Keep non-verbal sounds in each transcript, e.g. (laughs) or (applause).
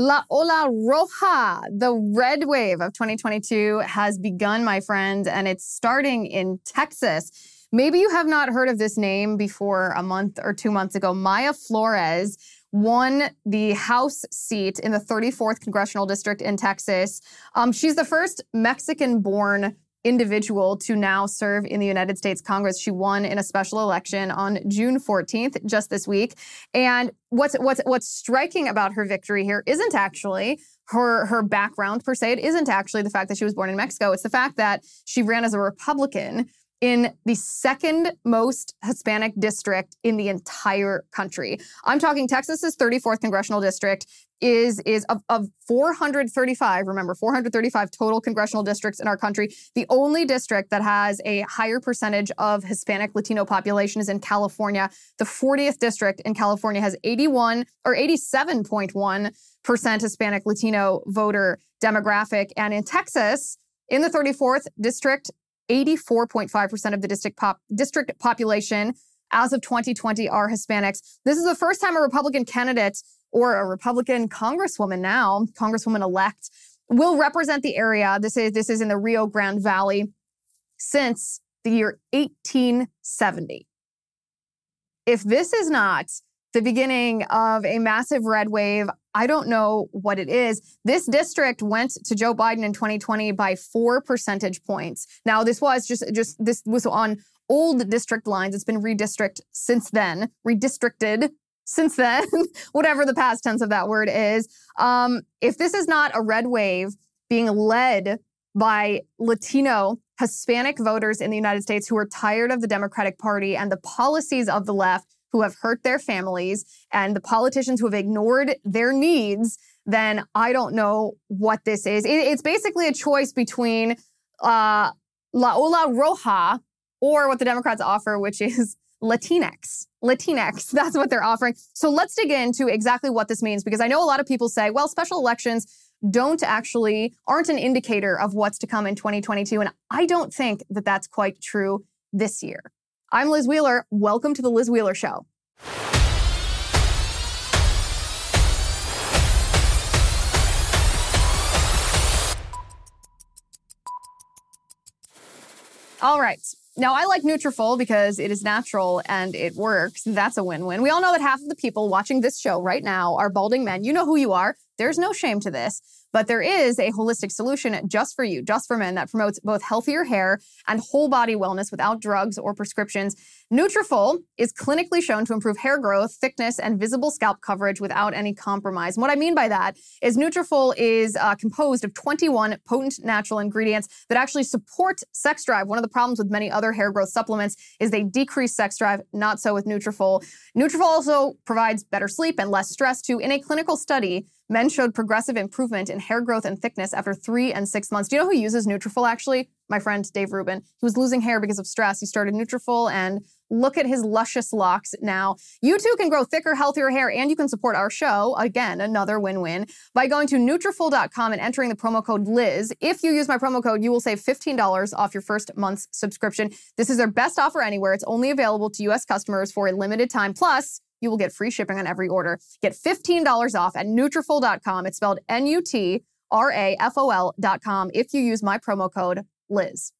La Ola Roja, the red wave of 2022 has begun, my friend, and it's starting in Texas. Maybe you have not heard of this name before a month or two months ago. Mayra Flores won the House seat in the 34th Congressional District in Texas. Um, she's the first Mexican born individual to now serve in the United States Congress. She won in a special election on June 14th, just this week. And what's what's what's striking about her victory here isn't actually her her background per se. It isn't actually the fact that she was born in Mexico. It's the fact that she ran as a Republican in the second most Hispanic district in the entire country. I'm talking Texas's 34th congressional district is is of, of 435 remember 435 total congressional districts in our country. The only district that has a higher percentage of hispanic latino population is in california. The 40th district in california has 81 or 87.1 percent hispanic latino voter demographic. And in texas in the 34th district 84.5% of the district pop, district population as of 2020 are Hispanics. This is the first time a Republican candidate or a Republican congresswoman now, congresswoman elect, will represent the area. This is this is in the Rio Grande Valley since the year 1870. If this is not the beginning of a massive red wave. I don't know what it is. This district went to Joe Biden in 2020 by 4 percentage points. Now this was just just this was on old district lines. It's been redistricted since then, redistricted since then, (laughs) whatever the past tense of that word is. Um, if this is not a red wave being led by Latino Hispanic voters in the United States who are tired of the Democratic Party and the policies of the left who have hurt their families and the politicians who have ignored their needs, then I don't know what this is. It, it's basically a choice between uh, La Ola Roja or what the Democrats offer, which is Latinx. Latinx, (laughs) that's what they're offering. So let's dig into exactly what this means because I know a lot of people say, well, special elections don't actually, aren't an indicator of what's to come in 2022. And I don't think that that's quite true this year. I'm Liz Wheeler. Welcome to the Liz Wheeler Show. All right. Now, I like Nutrafol because it is natural and it works. That's a win-win. We all know that half of the people watching this show right now are balding men. You know who you are. There's no shame to this. But there is a holistic solution just for you, just for men, that promotes both healthier hair and whole body wellness without drugs or prescriptions. Nutrafol is clinically shown to improve hair growth, thickness, and visible scalp coverage without any compromise. And what I mean by that is Nutrafol is uh, composed of 21 potent natural ingredients that actually support sex drive. One of the problems with many other hair growth supplements is they decrease sex drive. Not so with Nutrafol. Nutrafol also provides better sleep and less stress too. In a clinical study, Men showed progressive improvement in hair growth and thickness after three and six months. Do you know who uses Nutrafol actually? My friend Dave Rubin. He was losing hair because of stress. He started Nutrafol and look at his luscious locks now. You too can grow thicker, healthier hair and you can support our show. Again, another win-win by going to Nutrafol.com and entering the promo code Liz. If you use my promo code, you will save $15 off your first month's subscription. This is their best offer anywhere. It's only available to US customers for a limited time. Plus, you will get free shipping on every order. Get $15 off at Nutrafol.com. It's spelled N-U-T-R-A-F-O-L.com if you use my promo code Liz.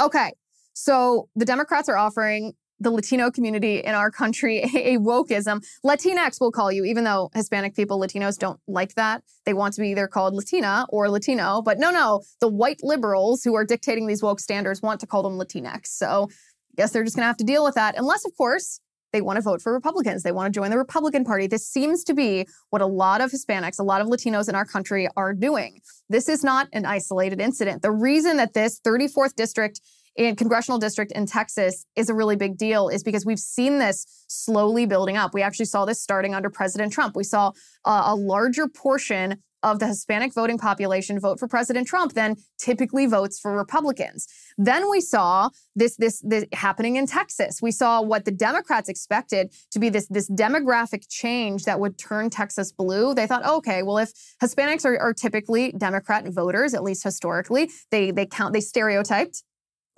Okay, so the Democrats are offering the Latino community in our country (laughs) a, wokeism. Latinx will call you, even though Hispanic people, Latinos don't like that. They want to be either called Latina or Latino. But no, no, the white liberals who are dictating these woke standards want to call them Latinx. So I guess they're just going to have to deal with that. Unless, of course, they want to vote for Republicans. They want to join the Republican Party. This seems to be what a lot of Hispanics, a lot of Latinos in our country are doing. This is not an isolated incident. The reason that this 34th district in congressional district in Texas is a really big deal is because we've seen this slowly building up. We actually saw this starting under President Trump. We saw a larger portion of the Hispanic voting population vote for President Trump than typically votes for Republicans. Then we saw this, this, this happening in Texas. We saw what the Democrats expected to be this, this demographic change that would turn Texas blue. They thought, okay, well, if Hispanics are, are typically Democrat voters, at least historically, they, they count, they stereotyped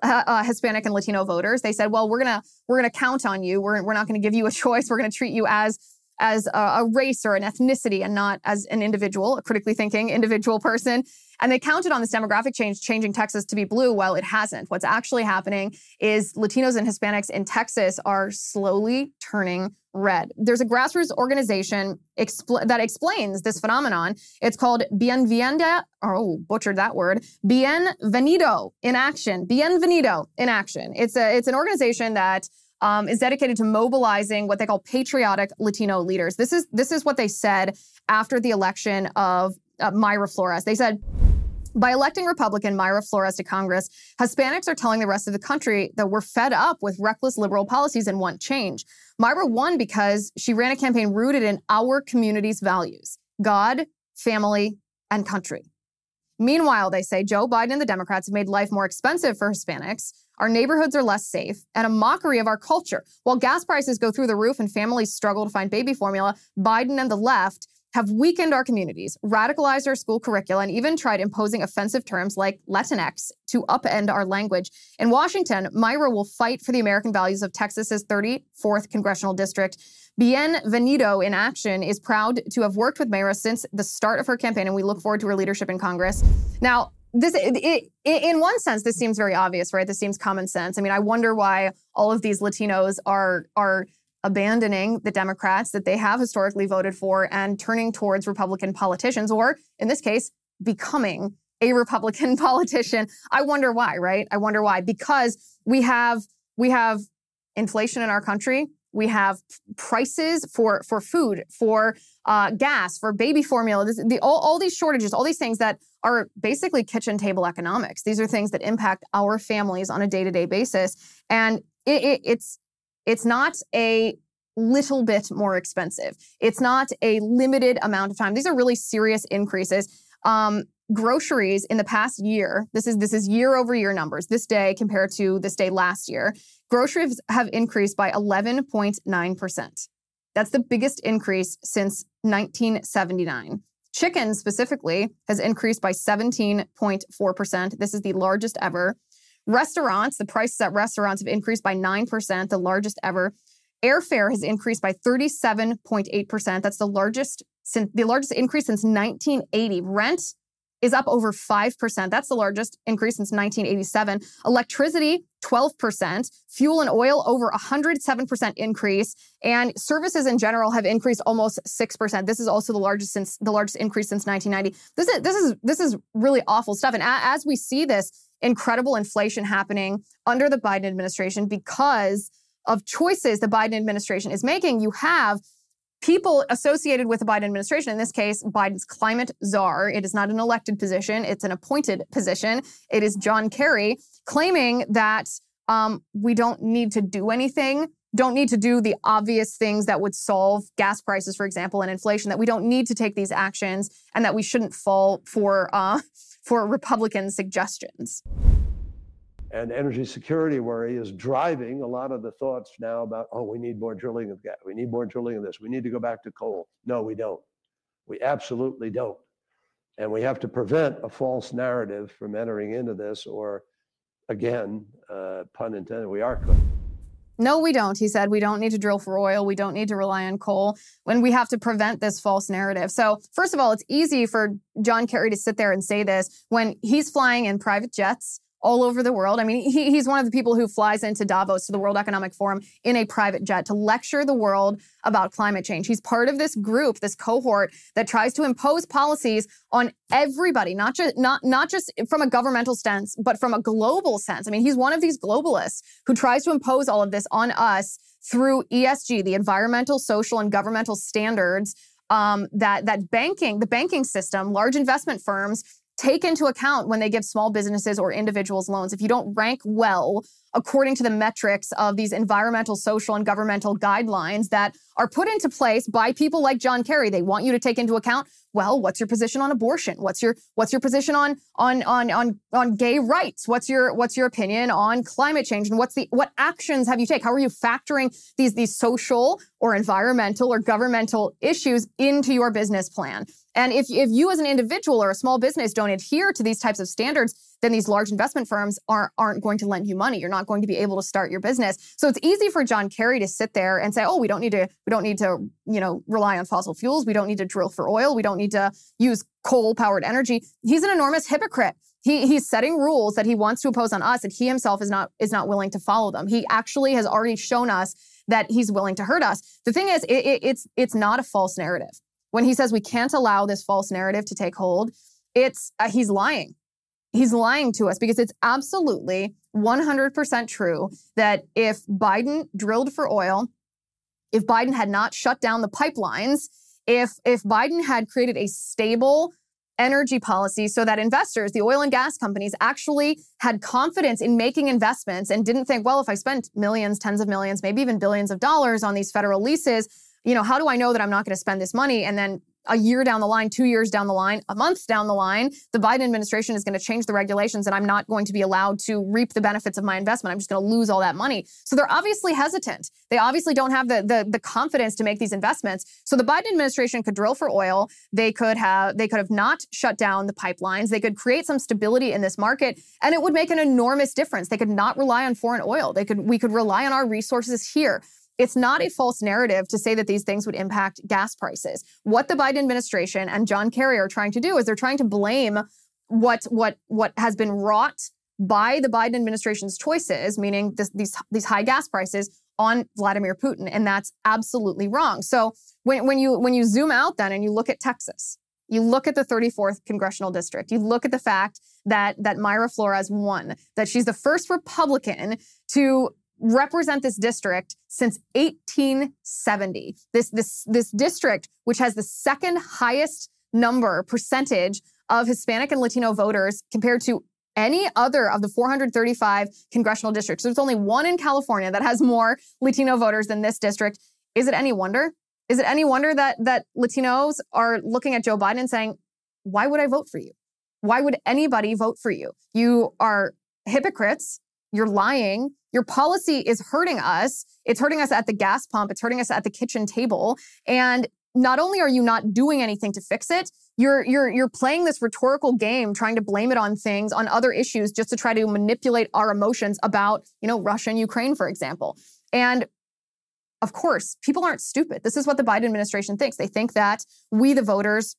uh, uh, Hispanic and Latino voters. They said, "Well, we're gonna we're gonna count on you. We're we're not to give you a (laughs) choice. We're to treat you as as a, a race or an ethnicity and not as an individual, a critically thinking individual person. And they counted on this demographic change changing Texas to be blue. Well, it hasn't. What's actually happening is Latinos and Hispanics in Texas are slowly turning red. There's a grassroots organization expl- that explains this phenomenon. It's called Bienvenida, oh, butchered that word, Bienvenido in Action. Bienvenido in Action. It's a it's an organization that um, is dedicated to mobilizing what they call patriotic Latino leaders. This is this is what they said after the election of uh, Mayra Flores. They said. By electing Republican Mayra Flores to Congress, Hispanics are telling the rest of the country that we're fed up with reckless liberal policies and want change. Mayra won because she ran a campaign rooted in our community's values God, family, and country. Meanwhile, they say Joe Biden and the Democrats have made life more expensive for Hispanics. Our neighborhoods are less safe and a mockery of our culture. While gas prices go through the roof and families struggle to find baby formula, Biden and the left have weakened our communities, radicalized our school curricula, and even tried imposing offensive terms like Latinx to upend our language. In Washington, Mayra will fight for the American values of Texas's 34th congressional district. Bienvenido in Action is proud to have worked with Mayra since the start of her campaign, and we look forward to her leadership in Congress. Now, this it, it, in one sense this seems very obvious right this seems common sense i mean i wonder why all of these latinos are are abandoning the Democrats that they have historically voted for and turning towards Republican politicians, or in this case, becoming a Republican (laughs) politician. I wonder why, right? I wonder why. Because we have we have inflation in our country. We have prices for for food, for uh, gas, for baby formula. This, the, all, all these shortages, all these things that are basically kitchen table economics. These are things that impact our families on a day to day basis, and it, it, it's it's not a little bit more expensive. It's not a limited amount of time. These are really serious increases. Um, groceries in the past year, this is this is year over year numbers. This day compared to this day last year, groceries have increased by 11.9%. That's the biggest increase since 1979. Chicken specifically has increased by 17.4%. This is the largest ever. Restaurants, the prices at restaurants have increased by 9%, the largest ever. Airfare has increased by 37.8%. That's the largest since the largest increase since 1980. Rent is up over 5%. That's the largest increase since 1987. Electricity, 12%. Fuel and oil, over 107% increase. And services in general have increased almost 6%. This is also the largest since the largest increase since 1990. This is this is this is really awful stuff. And as we see this incredible inflation happening under the Biden administration because of choices the Biden administration is making, you have people associated with the Biden administration, in this case, Biden's climate czar. It is not an elected position, it's an appointed position. It is John Kerry claiming that um, we don't need to do anything, don't need to do the obvious things that would solve gas prices, for example, and inflation, that we don't need to take these actions, and that we shouldn't fall for, uh, (laughs) for Republican suggestions and energy security worry is driving a lot of the thoughts now about, oh, we need more drilling of gas. We need more drilling of this. We need to go back to coal. No, we don't. We absolutely don't. And we have to prevent a false narrative from entering into this, or again, uh, pun intended, we are cooked. No, we don't. He said we don't need to drill for oil. We don't need to rely on coal when we have to prevent this false narrative. So, first of all, it's easy for John Kerry to sit there and say this when he's flying in private jets all over the world. I mean, he, he's one of the people who flies into Davos to the World Economic Forum in a private jet to lecture the world about climate change. He's part of this group, this cohort that tries to impose policies on everybody, not just not not just from a governmental sense, but from a global sense. I mean, he's one of these globalists who tries to impose all of this on us through ESG, the environmental, social, and governmental standards um, that that banking, the banking system, large investment firms take into account when they give small businesses or individuals loans. If you don't rank well according to the metrics of these environmental, social, and governmental guidelines that are put into place by people like John Kerry, they want you to take into account, well, what's your position on abortion? What's your what's your position on on on on on gay rights? What's your what's your opinion on climate change? And what's the what actions have you take? How are you factoring these these social or environmental or governmental issues into your business plan? And if, if you as an individual or a small business don't adhere to these types of standards, then these large investment firms aren't, aren't going to lend you money. You're not going to be able to start your business. So it's easy for John Kerry to sit there and say, oh, we don't need to, we don't need to, you know, rely on fossil fuels. We don't need to drill for oil. We don't need to use coal powered energy. He's an enormous hypocrite. He, he's setting rules that he wants to impose on us and he himself is not is not willing to follow them. He actually has already shown us that he's willing to hurt us. The thing is, it, it, it's it's not a false narrative. When he says we can't allow this false narrative to take hold, it's uh, he's lying. He's lying to us because it's absolutely 100% true that if Biden drilled for oil, if Biden had not shut down the pipelines, if if Biden had created a stable energy policy so that investors, the oil and gas companies, actually had confidence in making investments and didn't think, well, if I spent millions, tens of millions, maybe even billions of dollars on these federal leases, you know, how do I know that I'm not going to spend this money and then a year down the line, two years down the line, a month down the line, the Biden administration is going to change the regulations and I'm not going to be allowed to reap the benefits of my investment. I'm just going to lose all that money. So they're obviously hesitant. They obviously don't have the, the, the confidence to make these investments. So the Biden administration could drill for oil. They could have they could have not shut down the pipelines. They could create some stability in this market and it would make an enormous difference. They could not rely on foreign oil. They could we could rely on our resources here. It's not a false narrative to say that these things would impact gas prices. What the Biden administration and John Kerry are trying to do is they're trying to blame what what what has been wrought by the Biden administration's choices, meaning this, these these high gas prices, on Vladimir Putin, and that's absolutely wrong. So when when you when you zoom out then and you look at Texas, you look at the 34th congressional district. You look at the fact that that Mayra Flores won, that she's the first Republican to represent this district since 1870. This, this, this district, which has the second highest number percentage of Hispanic and Latino voters compared to any other of the 435 congressional districts. There's only one in California that has more Latino voters than this district. Is it any wonder? Is it any wonder that that Latinos are looking at Joe Biden and saying, "Why would I vote for you? Why would anybody vote for you? You are hypocrites. You're lying. Your policy is hurting us. It's hurting us at the gas pump. It's hurting us at the kitchen table. And not only are you not doing anything to fix it, you're you're you're playing this rhetorical game trying to blame it on things on other issues just to try to manipulate our emotions about, you know, Russia and Ukraine for example. And of course, people aren't stupid. This is what the Biden administration thinks. They think that we the voters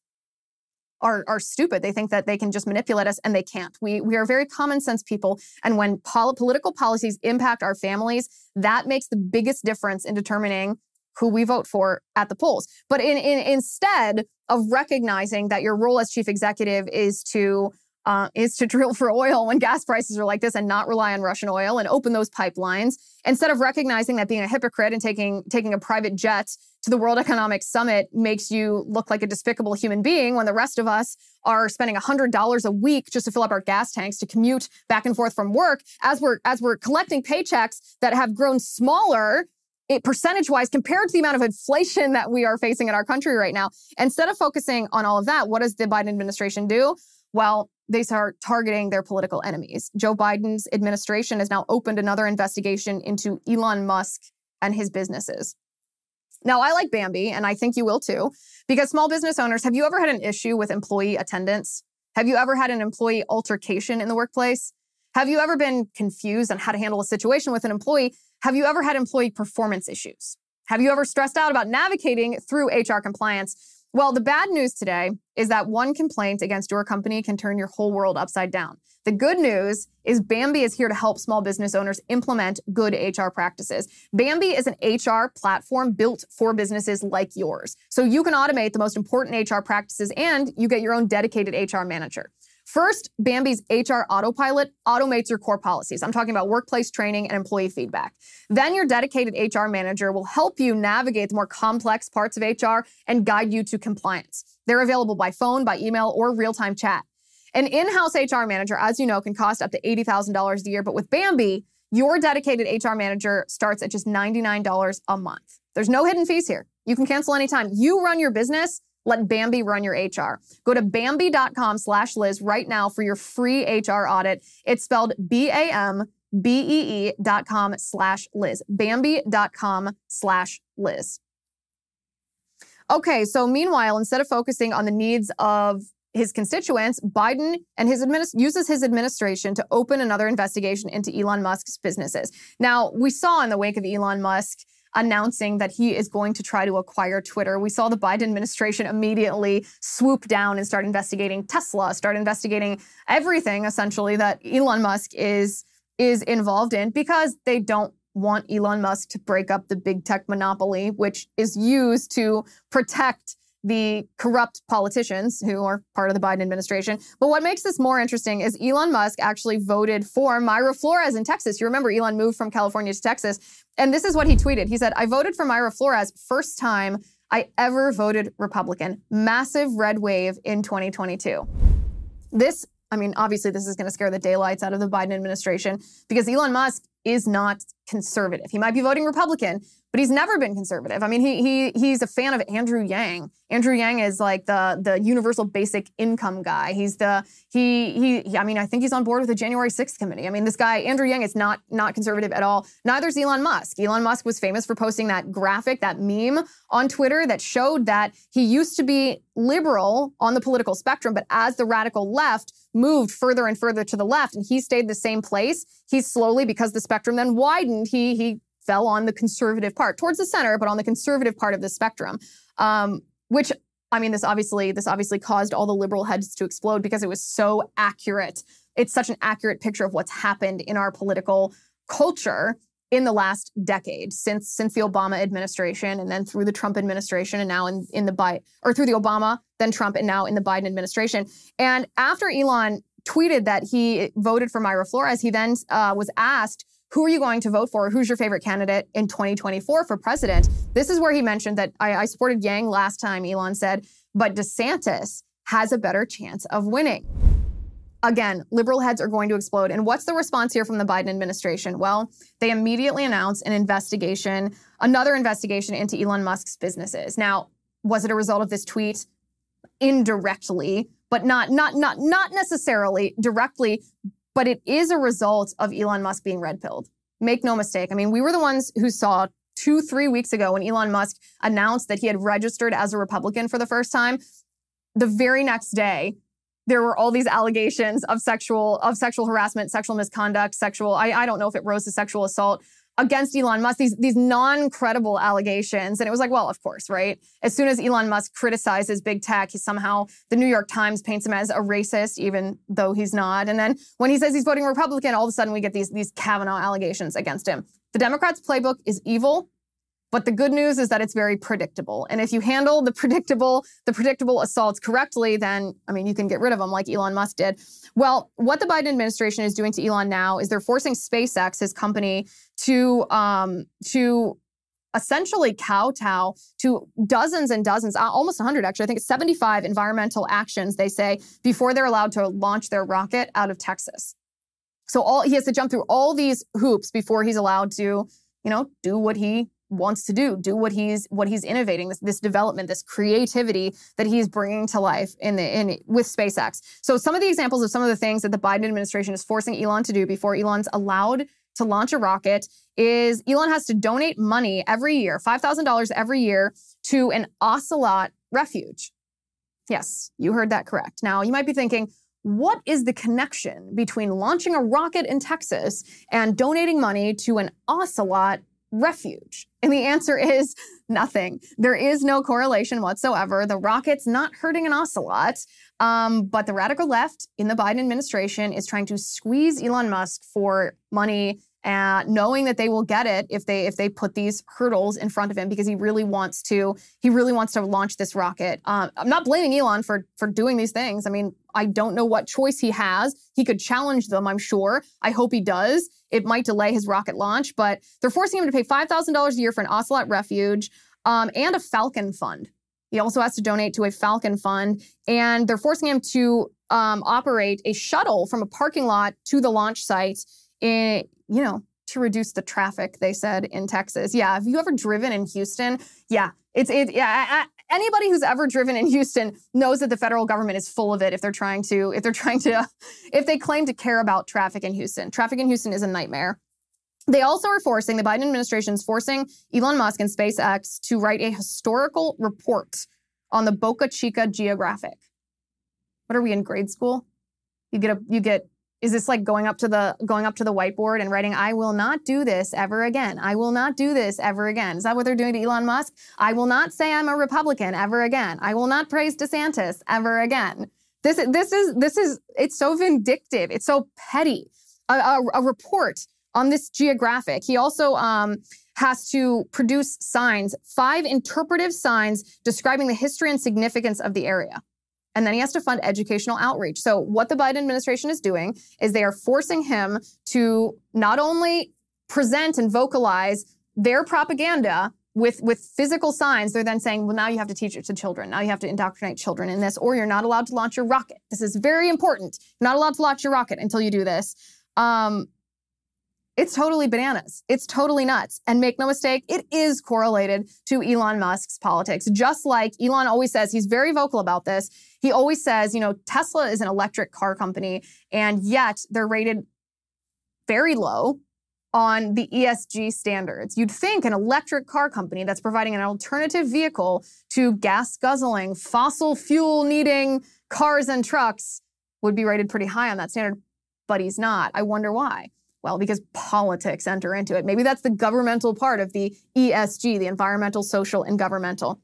are, are stupid. They think that they can just manipulate us and they can't. We, we are very common sense people. And when pol- political policies impact our families, that makes the biggest difference in determining who we vote for at the polls. But in, in, instead of recognizing that your role as chief executive is to uh, is to (laughs) drill for oil when gas prices are like this and not rely on Russian oil and open those pipelines instead of recognizing that being a hypocrite and taking taking a private jet to the World Economic Summit makes you look like a despicable human being when the rest of us are spending $100 a week just to fill up our gas tanks to commute back and forth from work as we're as we're collecting paychecks that have grown smaller it percentage wise compared to the amount of inflation that we are facing in our country right now. Instead of focusing on all of that, what does the Biden administration do? Well, they start targeting their political enemies. Joe Biden's administration has now opened another investigation into Elon Musk and his businesses. Now, I like Bambee, and I think you will too, because small business owners, have you ever had an issue with employee attendance? Have you ever had an employee altercation in the workplace? Have you ever been confused on how to handle a situation with an employee? Have you ever had employee performance issues? Have you ever stressed out about navigating through HR compliance? Well, the bad news today is that one complaint against your company can turn your whole world upside down. The good news is Bambee is here to help small business owners implement good HR practices. Bambee is an HR platform built for businesses like yours. So you can automate the most important HR practices and you get your own dedicated HR manager. First, Bambee's HR Autopilot automates your core policies. I'm talking about workplace training and employee feedback. Then your dedicated HR manager will help you navigate the more complex parts of HR and guide you to compliance. They're available by phone, by email, or real time chat. An in house HR manager, as you know, can cost up to $80,000 a year, but with Bambee, your dedicated HR manager starts at just $99 a month. There's no hidden fees here. You can cancel anytime. You run your business let Bambee run your HR. Go to Bambee.com slash Liz right now for your free HR audit. It's spelled B-A-M-B-E-E dot com slash Liz. Bambee.com slash Liz. Okay, so meanwhile, instead of focusing on the needs of his constituents, Biden and his administ- uses his administration to open another investigation into Elon Musk's businesses. Now, we saw in the wake of Elon Musk announcing that he is going to try to acquire Twitter. We saw the Biden administration immediately swoop down and start investigating Tesla, start investigating everything essentially that Elon Musk is is involved in because they don't want Elon Musk to break up the big tech monopoly which is used to protect the corrupt politicians who are part of the Biden administration. But what makes this more interesting is Elon Musk actually voted for Mayra Flores in Texas. You remember Elon moved from California to Texas. And this is what he tweeted. He said, I voted for Mayra Flores first time I ever voted Republican. Massive red wave in 2022. This, I mean, obviously, this is going to scare the daylights out of the Biden administration because Elon Musk is not conservative. He might be voting Republican, but he's never been conservative. I mean, he he he's a fan of Andrew Yang. Andrew Yang is like the the universal basic income guy. He's the he he. I mean, I think he's on board with the January 6th committee. I mean, this guy Andrew Yang is not not conservative at all. Neither is Elon Musk. Elon Musk was famous for posting that graphic, that meme on Twitter that showed that he used to be liberal on the political spectrum, but as the radical left moved further and further to the left, and he stayed the same place, he slowly, because the spectrum then widened, he he fell on the conservative part, towards the center, but on the conservative part of the spectrum, um, which I mean, this obviously this obviously caused all the liberal heads to explode because it was so accurate. It's such an accurate picture of what's happened in our political culture in the last decade since since the Obama administration and then through the Trump administration and now in in the Biden or through the Obama then Trump and now in the Biden administration. And after Elon tweeted that he voted for Mayra Flores, he then uh, was asked who are you going to vote for? Who's your favorite candidate in 2024 for president? This is where he mentioned that I, I supported Yang last time, Elon said, but DeSantis has a better chance of winning. Again, liberal heads are going to explode. And what's the response here from the Biden administration? Well, they immediately announced an investigation, another investigation into Elon Musk's businesses. Now, was it a result of this tweet? Indirectly, but not not not not necessarily directly but it is a result of Elon Musk being red pilled. Make no mistake. I mean, we were the ones who saw two, three weeks ago when Elon Musk announced that he had registered as a Republican for the first time. The very next day, there were all these allegations of sexual of sexual harassment, sexual misconduct, sexual. I, I don't know if it rose to sexual assault against Elon Musk, these, these non-credible allegations. And it was like, well, of course, right? As soon as Elon Musk criticizes big tech, he somehow, the New York Times paints him as a racist, even though he's not. And then when he says he's voting Republican, all of a sudden we get these, these Kavanaugh allegations against him. The Democrats' playbook is evil. But the good news is that it's very predictable. And if you handle the predictable, the predictable assaults correctly, then I mean you can get rid of them like Elon Musk did. Well, what the Biden administration is doing to Elon now is they're forcing SpaceX, his company, to um, to essentially kowtow to dozens and dozens, uh, almost 100 actually, I think it's 75 environmental actions, they say, before they're allowed to launch their rocket out of Texas. So all he has to jump through all these hoops before he's allowed to, you know, do what he wants to do do what he's what he's innovating this, this development this creativity that he's bringing to life in the in with SpaceX. So some of the examples of some of the things that the Biden administration is forcing Elon to do before Elon's allowed to launch a rocket is Elon has to donate money every year $5,000 every year to an ocelot refuge. Yes you heard that correct. Now you might be thinking what is the connection between launching a rocket in Texas and donating money to an ocelot refuge? And the answer is (laughs) nothing. There is no correlation whatsoever. The rocket's not hurting an ocelot. Um, but the radical left in the Biden administration is trying to squeeze Elon Musk for money uh, knowing that they will get it if they if they put these hurdles in front of him because he really wants to he really wants to launch this rocket. Um, I'm not blaming Elon for for doing these things. I mean, I don't know what choice he has. He could challenge them, I'm sure. I hope he does. It might delay his rocket launch, but they're forcing him to pay five thousand dollars a year for an Ocelot refuge um, and a Falcon fund. He also has to donate to a Falcon fund, and they're forcing him to um, operate a shuttle from a parking lot to the launch site in, you know, to reduce the traffic, they said in Texas. Yeah, have you ever driven in Houston? Yeah, it's it. Yeah, I, I, anybody who's ever driven in Houston knows that the federal government is full of it. If they're trying to, if they're trying to, (laughs) if they claim to care about traffic in Houston, traffic in Houston is a nightmare. They also are forcing, the Biden administration is forcing Elon Musk and SpaceX to write a historical report on the Boca Chica geographic. What are we in grade school? You get a you get is this like going up to the going up to the whiteboard and writing I will not do this ever again. I will not do this ever again. Is that what they're doing to Elon Musk? I will not say I'm a Republican ever again. I will not praise DeSantis ever again. This this is this is it's so vindictive. It's so petty. A, a, a report on this geographic. He also um, has to produce signs, five interpretive signs describing the history and significance of the area. And then he has to fund educational outreach. So, what the Biden administration is doing is they are forcing him to not only present and vocalize their propaganda with, with physical signs, they're then saying, well, now you have to teach it to children. Now you have to indoctrinate children in this, or you're not allowed to launch your rocket. This is very important. You're not allowed to launch your rocket until you do this. Um, it's totally bananas. It's totally nuts. And make no mistake, it is correlated to Elon Musk's politics. Just like Elon always says, he's very vocal about this. He always says, you know, Tesla is an electric car company, and yet they're rated very low on the ESG standards. You'd think an electric car company that's providing an alternative vehicle to gas guzzling, fossil fuel needing cars and trucks would be rated pretty high on that standard, but he's not. I wonder why. Well, because politics enter into it. Maybe that's the governmental part of the ESG, the environmental, social, and governmental.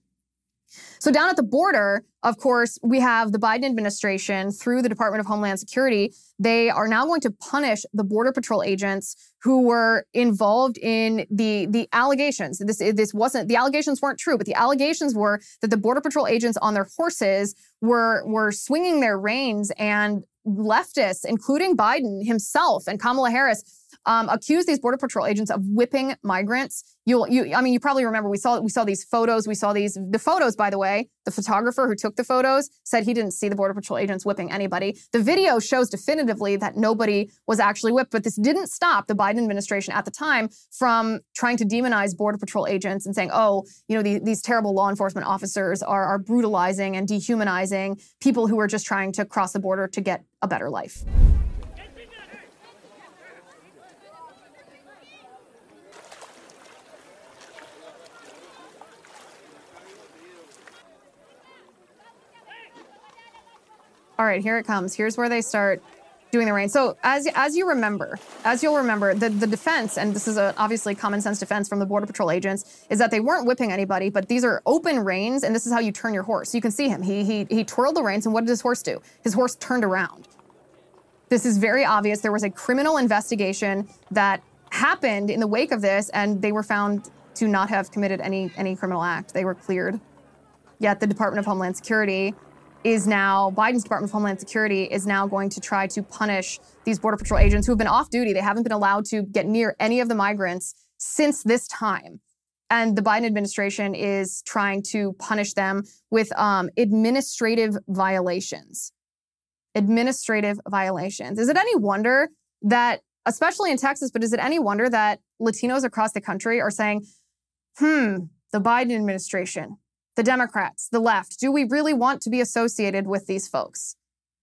So, down at the border, of course, we have the Biden administration through the Department of Homeland Security. They are now going to punish the Border Patrol agents who were involved in the, the allegations. This, this wasn't, the allegations weren't true, but the allegations were that the Border Patrol agents on their horses were, were swinging their reins and leftists, including Biden himself and Kamala Harris, um, accused these border patrol agents of whipping migrants. You, you, I mean, you probably remember we saw we saw these photos. We saw these the photos. By the way, the photographer who took the photos said he didn't see the border patrol agents whipping anybody. The video shows definitively that nobody was actually whipped, but this didn't stop the Biden administration at the time from trying to demonize border patrol agents and saying, "Oh, you know, these, these terrible law enforcement officers are, are brutalizing and dehumanizing people who are just trying to cross the border to get a better life." All right, here it comes. Here's where they start doing the rain. So as as you remember, as you'll remember, the, the defense, and this is a obviously common sense defense from the Border Patrol agents, is that they weren't whipping anybody, but these are open reins, and this is how you turn your horse. You can see him. He he he twirled the reins, and what did his horse do? His horse turned around. This is very obvious. There was a criminal investigation that happened in the wake of this, and they were found to not have committed any any criminal act. They were cleared. Yet the Department of Homeland Security is now Biden's Department of Homeland Security is now going to try to punish these Border Patrol agents who have been off duty. They haven't been allowed to get near any of the migrants since this time. And the Biden administration is trying to punish them with um, administrative violations. Administrative violations. Is it any wonder that, especially in Texas, but is it any wonder that Latinos across the country are saying, hmm, the Biden administration, the Democrats, the left, do we really want to be associated with these folks?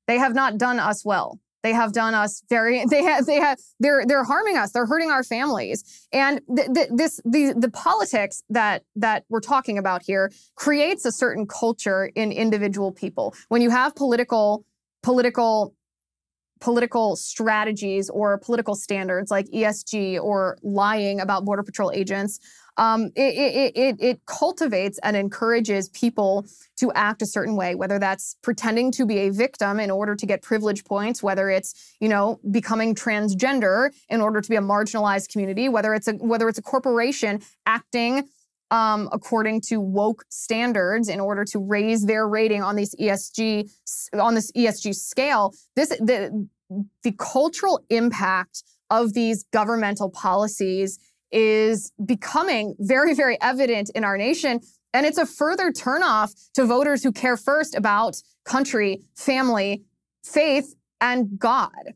They have not done us well. They have done us very. (laughs) They have. They have. They're. They're harming us. They're hurting our families. And th- th- this. The the politics that that we're talking about here creates a certain culture in individual people. When you have political political political strategies or political standards like ESG or lying about border patrol agents um, it, it, it, it cultivates and encourages people to act a certain way, whether that's pretending to be a victim in order to get privilege points, whether it's, you know, becoming transgender in order to be a marginalized community, whether it's a, whether it's a corporation acting um, according to woke standards in order to raise their rating on these ESG on this ESG scale. This the the cultural impact of these governmental policies is becoming very, very evident in our nation. And it's a further turnoff to voters who care first about country, family, faith, and God.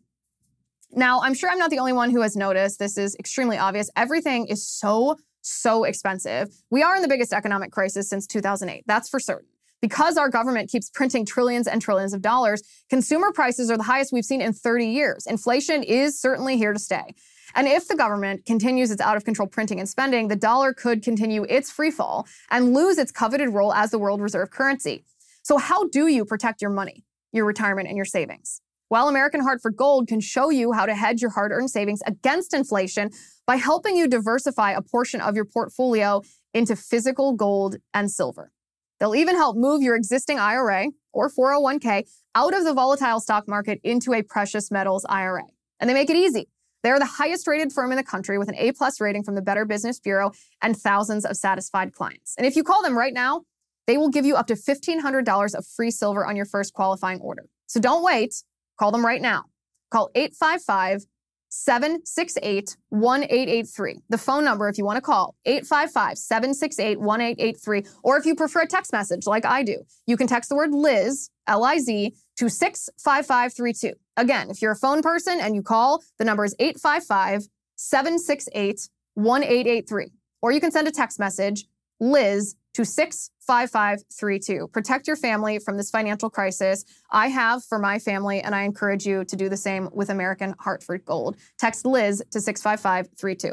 Now, I'm sure I'm not the only one who has noticed this is extremely obvious. Everything is so, so expensive. We are in the biggest economic crisis since 2008. That's for certain. Because our government keeps printing trillions and trillions of dollars, consumer prices are the highest we've seen in 30 years. Inflation is certainly here to stay. And if the government continues its out of control printing and spending, the dollar could continue its free fall and lose its coveted role as the world reserve currency. So, how do you protect your money, your retirement, and your savings? Well, American Hartford Gold can show you how to hedge your hard earned savings against inflation by helping you diversify a portion of your portfolio into physical gold and silver. They'll even help move your existing IRA or 401k out of the volatile stock market into a precious metals IRA. And they make it easy. They're the highest rated firm in the country with an A plus rating from the Better Business Bureau and thousands of satisfied clients. And if you call them right now, they will give you up to $1,500 of free silver on your first qualifying order. So don't wait. Call them right now. Call 855 768 1883. The phone number, if you want to call, 855 768 1883. Or if you prefer a text message like I do, you can text the word Liz, L I Z, to 65532. Again, if you're a phone person and you call, the number is 855 768 1883. Or you can send a text message, Liz, to 65532. Protect your family from this financial crisis. I have for my family, and I encourage you to do the same with American Hartford Gold. Text Liz to 65532.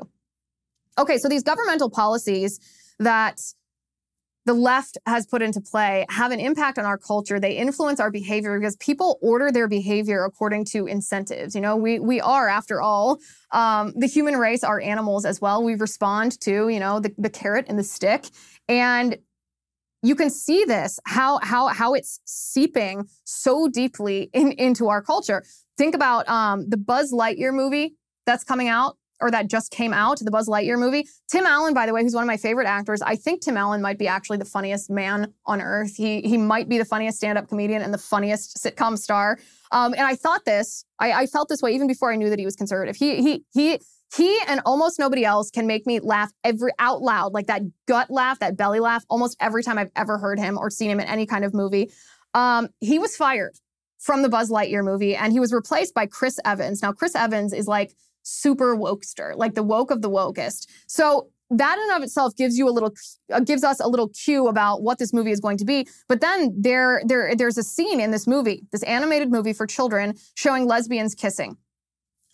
Okay, so these governmental policies that the left has put into play have an impact on our culture. They influence our behavior because people order their behavior according to incentives. You know, we we are, after all, um, the human race are animals as well. We respond to, you know, the, the carrot and the stick. And you can see this how how how it's seeping so deeply in, into our culture. Think about um, the Buzz Lightyear movie that's coming out or that just came out, the Buzz Lightyear movie. Tim Allen, by the way, who's one of my favorite actors, I think Tim Allen might be actually the funniest man on earth. He he might be the funniest stand-up comedian and the funniest sitcom star. Um, and I thought this, I, I felt this way even before I knew that he was conservative. He he he he and almost nobody else can make me laugh every out loud, like that gut laugh, that belly laugh, almost every time I've ever heard him or seen him in any kind of movie. Um, he was fired from the Buzz Lightyear movie and he was replaced by Chris Evans. Now, Chris Evans is like super wokester, like the woke of the wokest. So that in of itself gives you a little uh, gives us a little cue about what this movie is going to be but then there there there's a scene in this movie this animated movie for children showing lesbians kissing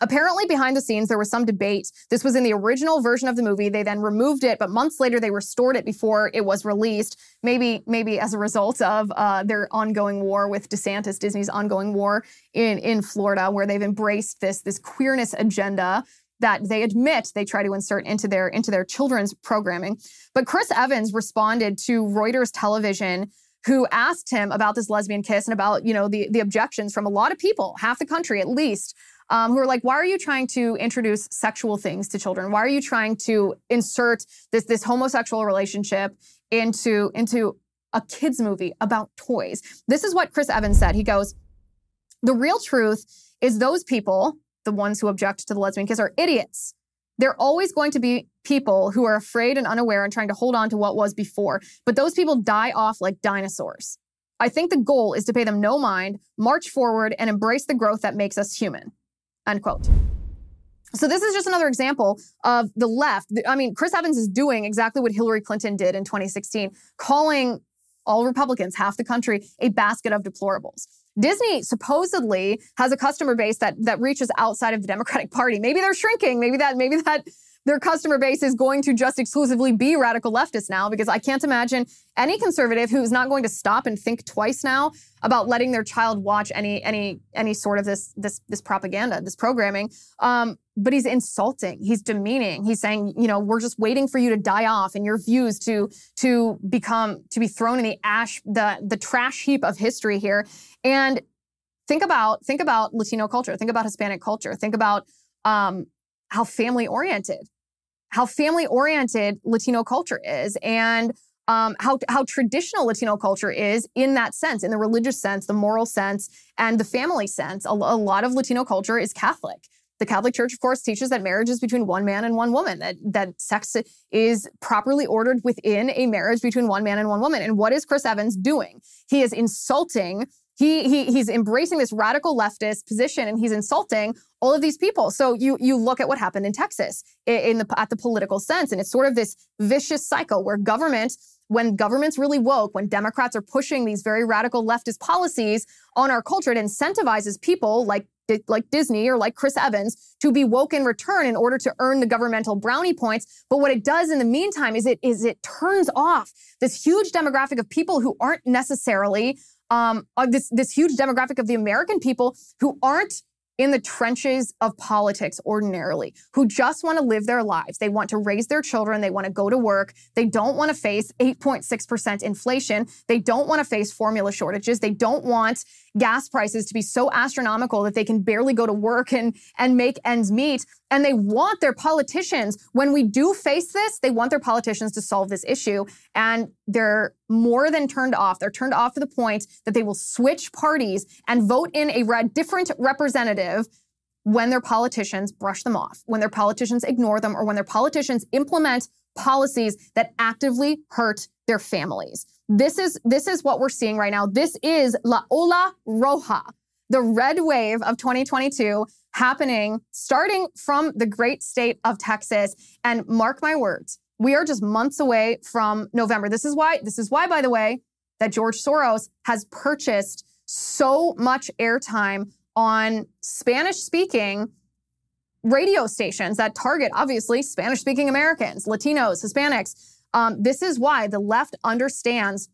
Apparently, behind the scenes, there was some debate. This was in the original version of the movie. They then removed it, but months later, they restored it before it was released. Maybe, maybe as a result of uh, their ongoing war with DeSantis, Disney's ongoing war in in Florida, where they've embraced this this queerness agenda that they admit they try to insert into their into their children's programming. But Chris Evans responded to Reuters television who asked him about this lesbian kiss and about, you know, the the objections from a lot of people, half the country at least, um, who are like, why are you trying to introduce sexual things to children? Why are you trying to insert this this homosexual relationship into into a kids movie about toys? This is what Chris Evans said. He goes, the real truth is those people, the ones who object to the lesbian kiss, are idiots. They're always going to be people who are afraid and unaware and trying to hold on to what was before. But those people die off like dinosaurs. I think the goal is to pay them no mind, march forward, and embrace the growth that makes us human. Unquote. So this is just another example of the left. I mean, Chris Evans is doing exactly what Hillary Clinton did in 2016, calling all Republicans, half the country, a basket of deplorables. Disney supposedly has a customer base that that reaches outside of the Democratic Party. Maybe they're shrinking. Maybe that maybe that their customer base is going to just exclusively be radical leftists now because I can't imagine any conservative who's not going to stop and think twice now about letting their child watch any any any sort of this this this propaganda, this programming. Um, but he's insulting, he's demeaning, he's saying, you know, we're just waiting for you to die off and your views to to become to be thrown in the ash, the the trash heap of history here. And think about think about Latino culture, think about Hispanic culture, think about um, how family oriented how family oriented Latino culture is and um, how, how traditional Latino culture is in that sense, in the religious sense, the moral sense, and the family sense. A, a, lot of Latino culture is Catholic. The Catholic Church, of course, teaches that marriage is between one man and one woman, that, that sex is properly ordered within a marriage between one man and one woman. And what is Chris Evans doing? He is insulting he, he he's embracing this radical leftist position and he's insulting all of these people. So you you look at what happened in Texas in the at the political sense, and it's sort of this vicious cycle where government, when government's really woke, when Democrats are pushing these very radical leftist policies on our culture, it incentivizes people like like Disney or like Chris Evans to be woke in return in order to earn the governmental brownie points. But what it does in the meantime is it is it turns off this huge demographic of people who aren't necessarily um, uh, this this huge demographic of the American people who aren't in the trenches of politics ordinarily who just want to live their lives. They want to raise their children. They want to go to work. They don't want to face 8.6% inflation. They don't want to face formula shortages. They don't want gas prices to be so astronomical that they can barely go to work and, and make ends meet. And they want their politicians, when we do face this, they want their politicians to solve this issue. And they're more than turned off. They're turned off to the point that they will switch parties and vote in a different representative when their politicians brush them off, when their politicians ignore them, or when their politicians implement policies that actively hurt their families. This is this is what we're seeing right now. This is La Ola Roja, the red wave of 2022 happening starting from the great state of Texas. And mark my words, we are just months away from November. This is why, this is why, by the way, that George Soros has purchased so much airtime on Spanish speaking radio stations that target, obviously, Spanish speaking Americans, Latinos, Hispanics. Um, this is why the left understands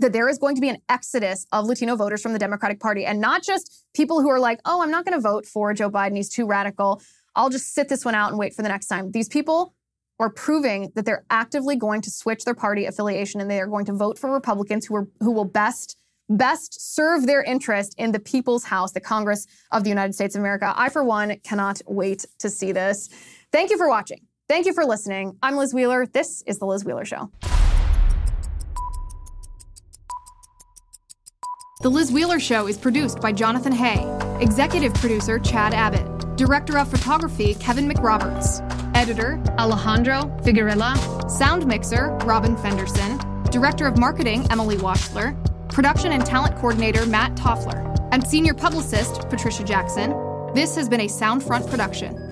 that there is going to be an exodus of Latino voters from the Democratic Party and not just people who are like, oh, I'm not going to vote for Joe Biden. He's too radical. I'll just sit this one out and wait for the next time. These people are proving that they're actively going to switch their party affiliation and they are going to vote for Republicans who are who will best best serve their interest in the people's house, the Congress of the United States of America. I for one cannot wait to see this. Thank you for watching. Thank you for listening. I'm Liz Wheeler. This is the Liz Wheeler show. The Liz Wheeler Show is produced by Jonathan Hay, executive producer Chad Abbott, director of photography Kevin McRoberts, editor Alejandro Figuerella, sound mixer Robin Fenderson, director of marketing Emily Wachsler, production and talent coordinator Matt Toffler, and senior publicist Patricia Jackson. This has been a Soundfront production.